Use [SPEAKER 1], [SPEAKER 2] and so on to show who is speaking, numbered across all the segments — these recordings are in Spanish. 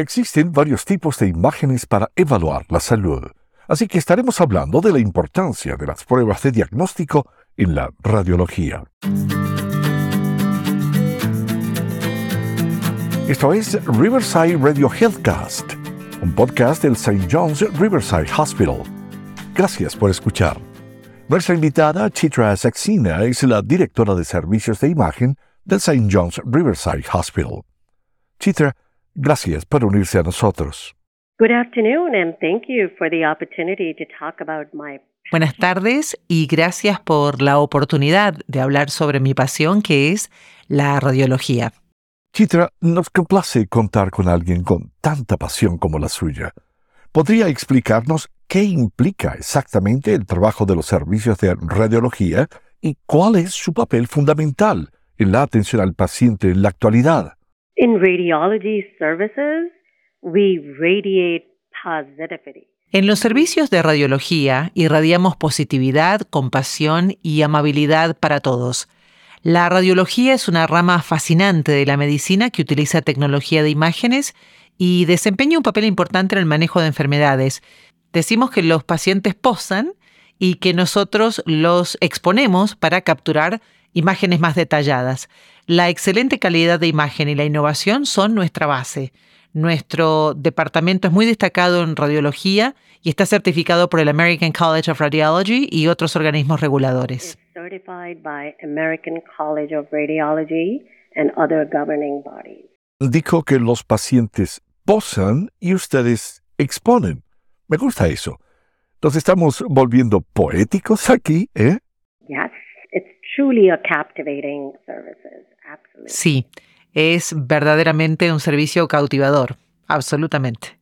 [SPEAKER 1] Existen varios tipos de imágenes para evaluar la salud, así que estaremos hablando de la importancia de las pruebas de diagnóstico en la radiología. Esto es Riverside Radio Healthcast, un podcast del St. John's Riverside Hospital. Gracias por escuchar. Nuestra invitada, Chitra Saxena, es la directora de servicios de imagen del St. John's Riverside Hospital. Chitra, Gracias por unirse a nosotros.
[SPEAKER 2] Buenas tardes y gracias por la oportunidad de hablar sobre mi pasión que es la radiología.
[SPEAKER 1] Chitra, nos complace contar con alguien con tanta pasión como la suya. ¿Podría explicarnos qué implica exactamente el trabajo de los servicios de radiología y cuál es su papel fundamental en la atención al paciente en la actualidad?
[SPEAKER 3] In radiology services, we radiate positivity.
[SPEAKER 2] En los servicios de radiología irradiamos positividad, compasión y amabilidad para todos. La radiología es una rama fascinante de la medicina que utiliza tecnología de imágenes y desempeña un papel importante en el manejo de enfermedades. Decimos que los pacientes posan y que nosotros los exponemos para capturar imágenes más detalladas. La excelente calidad de imagen y la innovación son nuestra base. Nuestro departamento es muy destacado en radiología y está certificado por el American College of Radiology y otros organismos reguladores.
[SPEAKER 1] Dijo que los pacientes posan y ustedes exponen. Me gusta eso. Nos estamos volviendo poéticos aquí, ¿eh?
[SPEAKER 2] Sí, es verdaderamente un servicio cautivador, absolutamente.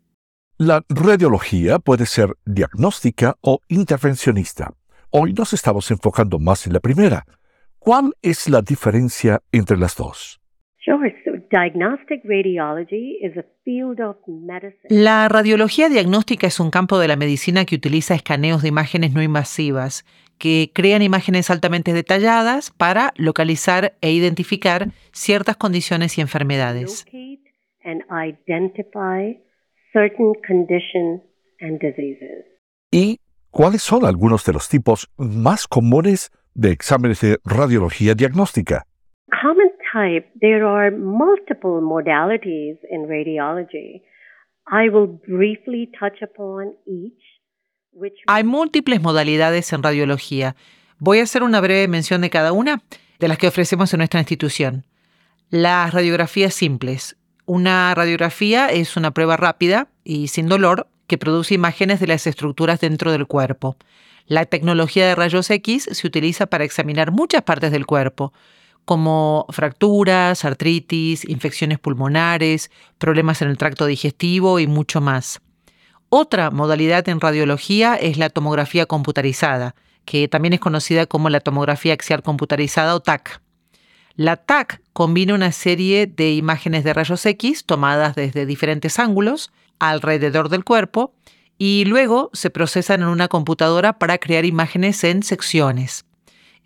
[SPEAKER 1] La radiología puede ser diagnóstica o intervencionista. Hoy nos estamos enfocando más en la primera. ¿Cuál es la diferencia entre las dos?
[SPEAKER 2] La radiología diagnóstica es un campo de la medicina que utiliza escaneos de imágenes no invasivas, que crean imágenes altamente detalladas para localizar e identificar ciertas condiciones y enfermedades.
[SPEAKER 1] ¿Y cuáles son algunos de los tipos más comunes de exámenes de radiología diagnóstica?
[SPEAKER 3] There are multiple modalities in radiology. I will briefly touch upon each.
[SPEAKER 2] Hay múltiples modalidades en radiología. Voy a hacer una breve mención de cada una de las que ofrecemos en nuestra institución. Las radiografías simples. Una radiografía es una prueba rápida y sin dolor que produce imágenes de las estructuras dentro del cuerpo. La tecnología de rayos X se utiliza para examinar muchas partes del cuerpo, como fracturas, artritis, infecciones pulmonares, problemas en el tracto digestivo y mucho más. Otra modalidad en radiología es la tomografía computarizada, que también es conocida como la tomografía axial computarizada o TAC. La TAC combina una serie de imágenes de rayos X tomadas desde diferentes ángulos alrededor del cuerpo y luego se procesan en una computadora para crear imágenes en secciones.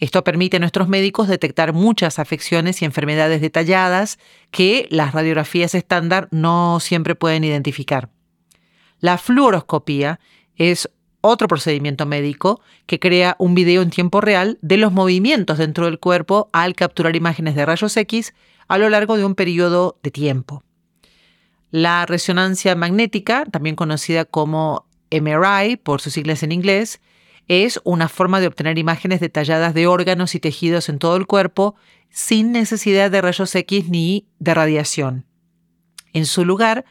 [SPEAKER 2] Esto permite a nuestros médicos detectar muchas afecciones y enfermedades detalladas que las radiografías estándar no siempre pueden identificar. La fluoroscopía es otro procedimiento médico que crea un video en tiempo real de los movimientos dentro del cuerpo al capturar imágenes de rayos X a lo largo de un periodo de tiempo. La resonancia magnética, también conocida como MRI por sus siglas en inglés, es una forma de obtener imágenes detalladas de órganos y tejidos en todo el cuerpo sin necesidad de rayos X ni de radiación. En su lugar,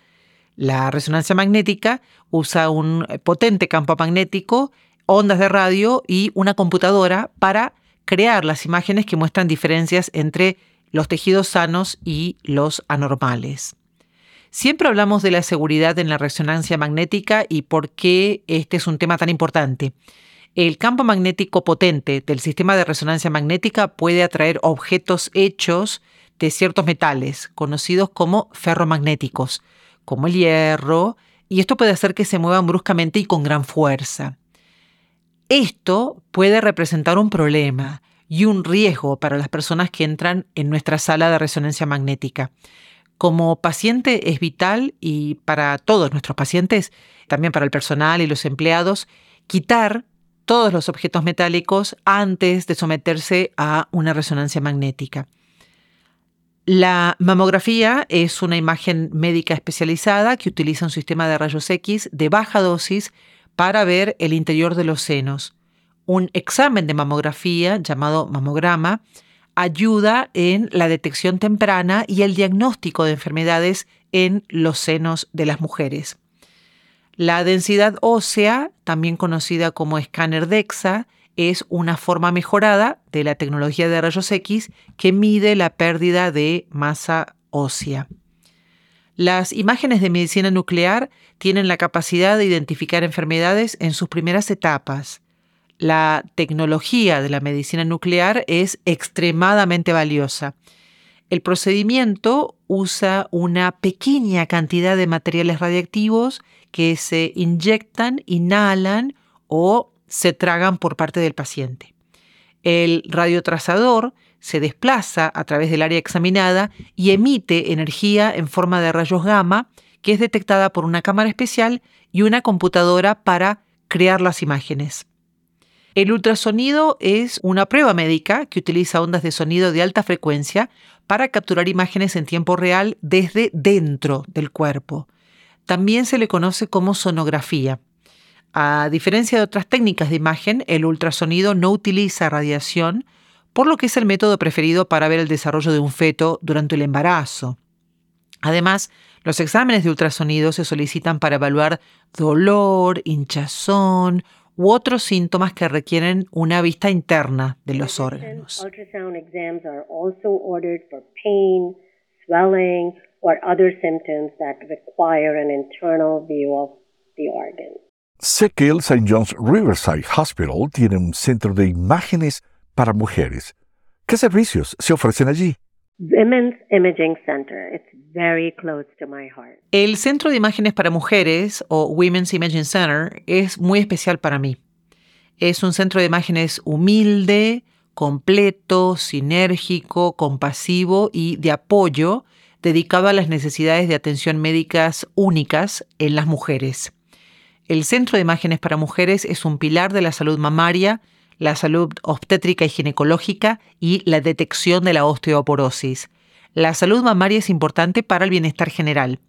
[SPEAKER 2] la resonancia magnética usa un potente campo magnético, ondas de radio y una computadora para crear las imágenes que muestran diferencias entre los tejidos sanos y los anormales. Siempre hablamos de la seguridad en la resonancia magnética y por qué este es un tema tan importante. El campo magnético potente del sistema de resonancia magnética puede atraer objetos hechos de ciertos metales, conocidos como ferromagnéticos, como el hierro, y esto puede hacer que se muevan bruscamente y con gran fuerza. Esto puede representar un problema y un riesgo para las personas que entran en nuestra sala de resonancia magnética. Como paciente es vital y para todos nuestros pacientes, también para el personal y los empleados, quitar todos los objetos metálicos antes de someterse a una resonancia magnética. La mamografía es una imagen médica especializada que utiliza un sistema de rayos X de baja dosis para ver el interior de los senos. Un examen de mamografía llamado mamograma ayuda en la detección temprana y el diagnóstico de enfermedades en los senos de las mujeres. La densidad ósea, también conocida como escáner DEXA, es una forma mejorada de la tecnología de rayos X que mide la pérdida de masa ósea. Las imágenes de medicina nuclear tienen la capacidad de identificar enfermedades en sus primeras etapas. La tecnología de la medicina nuclear es extremadamente valiosa. El procedimiento usa una pequeña cantidad de materiales radiactivos que se inyectan, inhalan o se tragan por parte del paciente. El radiotrazador se desplaza a través del área examinada y emite energía en forma de rayos gamma que es detectada por una cámara especial y una computadora para crear las imágenes. El ultrasonido es una prueba médica que utiliza ondas de sonido de alta frecuencia para capturar imágenes en tiempo real desde dentro del cuerpo. También se le conoce como sonografía. A diferencia de otras técnicas de imagen, el ultrasonido no utiliza radiación, por lo que es el método preferido para ver el desarrollo de un feto durante el embarazo. Además, los exámenes de ultrasonido se solicitan para evaluar dolor, hinchazón u otros síntomas que requieren una vista interna de los órganos.
[SPEAKER 1] Sé que el St. John's Riverside Hospital tiene un centro de imágenes para mujeres. ¿Qué servicios se ofrecen allí?
[SPEAKER 3] Women's Imaging Center. It's very close to my heart.
[SPEAKER 2] El Centro de Imágenes para Mujeres o Women's Imaging Center es muy especial para mí. Es un centro de imágenes humilde, completo, sinérgico, compasivo y de apoyo dedicado a las necesidades de atención médicas únicas en las mujeres. El Centro de Imágenes para Mujeres es un pilar de la salud mamaria, la salud obstétrica y ginecológica y la detección de la osteoporosis. La salud mamaria es importante para el bienestar general.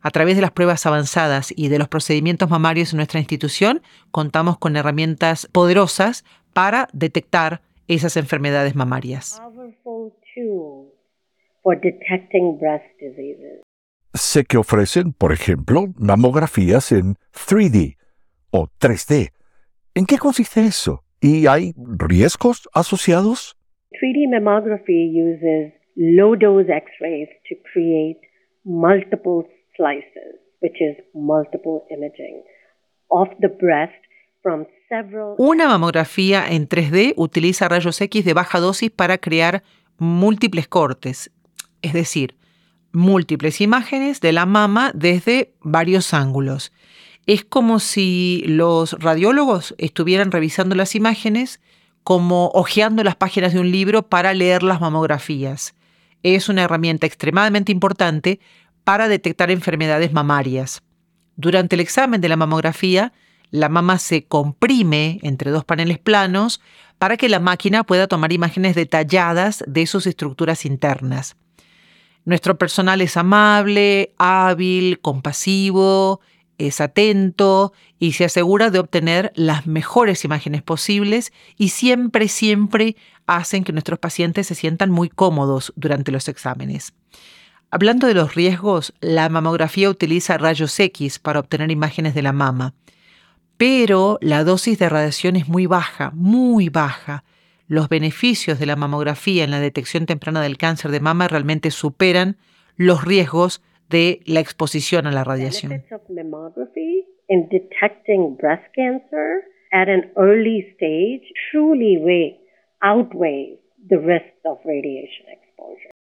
[SPEAKER 2] A través de las pruebas avanzadas y de los procedimientos mamarios en nuestra institución, contamos con herramientas poderosas para detectar esas enfermedades mamarias.
[SPEAKER 1] Sé que ofrecen, por ejemplo, mamografías en 3D o 3D. ¿En qué consiste eso? ¿Y hay riesgos asociados?
[SPEAKER 3] 3D mammography uses low dose X-rays to create multiple slices, which is multiple imaging of the breast from several
[SPEAKER 2] Una mamografía en 3D utiliza rayos X de baja dosis para crear múltiples cortes, es decir, múltiples imágenes de la mama desde varios ángulos. Es como si los radiólogos estuvieran revisando las imágenes como hojeando las páginas de un libro para leer las mamografías. Es una herramienta extremadamente importante para detectar enfermedades mamarias. Durante el examen de la mamografía, la mama se comprime entre dos paneles planos para que la máquina pueda tomar imágenes detalladas de sus estructuras internas. Nuestro personal es amable, hábil, compasivo, es atento y se asegura de obtener las mejores imágenes posibles y siempre, siempre hacen que nuestros pacientes se sientan muy cómodos durante los exámenes. Hablando de los riesgos, la mamografía utiliza rayos X para obtener imágenes de la mama, pero la dosis de radiación es muy baja, muy baja, los beneficios de la mamografía en la detección temprana del cáncer de mama realmente superan los riesgos de la exposición a la radiación.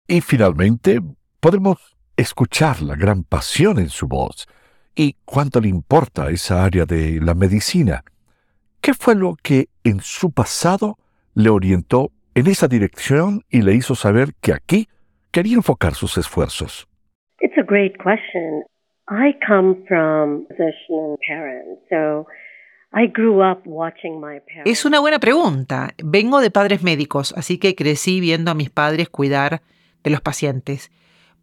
[SPEAKER 1] Y finalmente, podemos escuchar la gran pasión en su voz y cuánto le importa esa área de la medicina. ¿Qué fue lo que en su pasado le orientó en esa dirección y le hizo saber que aquí quería enfocar sus esfuerzos.
[SPEAKER 3] It's a great question. I come from physician parents, so I grew up watching my parents.
[SPEAKER 2] Es una buena pregunta. Vengo de padres médicos, así que crecí viendo a mis padres cuidar de los pacientes.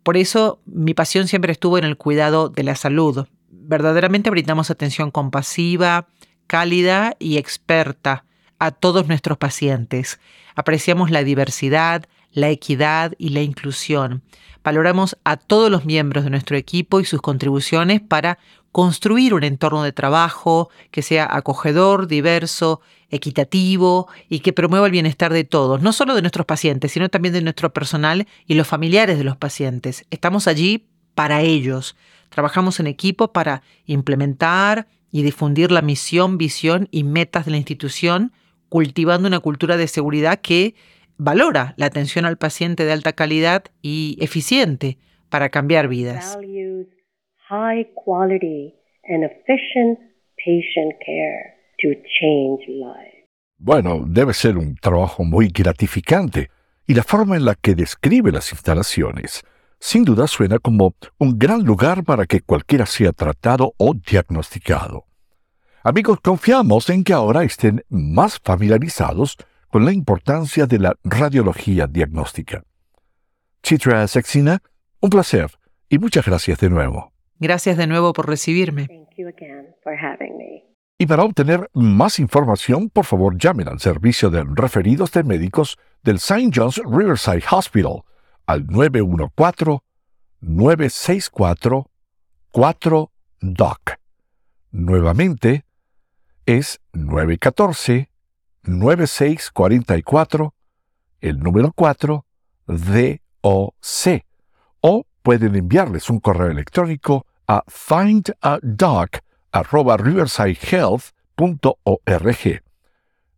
[SPEAKER 2] Por eso mi pasión siempre estuvo en el cuidado de la salud. Verdaderamente brindamos atención compasiva, cálida y experta a todos nuestros pacientes. Apreciamos la diversidad, la equidad y la inclusión. Valoramos a todos los miembros de nuestro equipo y sus contribuciones para construir un entorno de trabajo que sea acogedor, diverso, equitativo y que promueva el bienestar de todos, no solo de nuestros pacientes, sino también de nuestro personal y los familiares de los pacientes. Estamos allí para ellos. Trabajamos en equipo para implementar y difundir la misión, visión y metas de la institución, cultivando una cultura de seguridad que valora la atención al paciente de alta calidad y eficiente para cambiar vidas.
[SPEAKER 3] high quality and efficient patient care to change lives.
[SPEAKER 1] Bueno, debe ser un trabajo muy gratificante y la forma en la que describe las instalaciones sin duda suena como un gran lugar para que cualquiera sea tratado o diagnosticado. Amigos, confiamos en que ahora estén más familiarizados con la importancia de la radiología diagnóstica. Chitra Sexina, un placer y muchas gracias de nuevo.
[SPEAKER 2] Gracias de nuevo por recibirme.
[SPEAKER 1] Y para obtener más información, por favor llamen al servicio de referidos de médicos del St. John's Riverside Hospital al 914-964-4DOC. Nuevamente, es 914-9644, el número 4, DOC. O pueden enviarles un correo electrónico a findadoc.riversidehealth.org.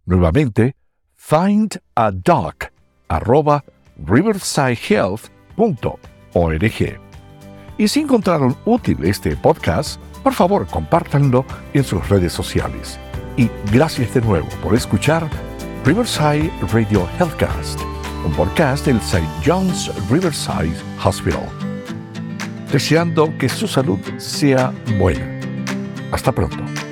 [SPEAKER 1] Nuevamente, findadoc.riversidehealth.org. Y si encontraron útil este podcast, por favor compártanlo en sus redes sociales. Y gracias de nuevo por escuchar Riverside Radio Healthcast, un podcast del St. John's Riverside Hospital deseando que su salud sea buena. Hasta pronto.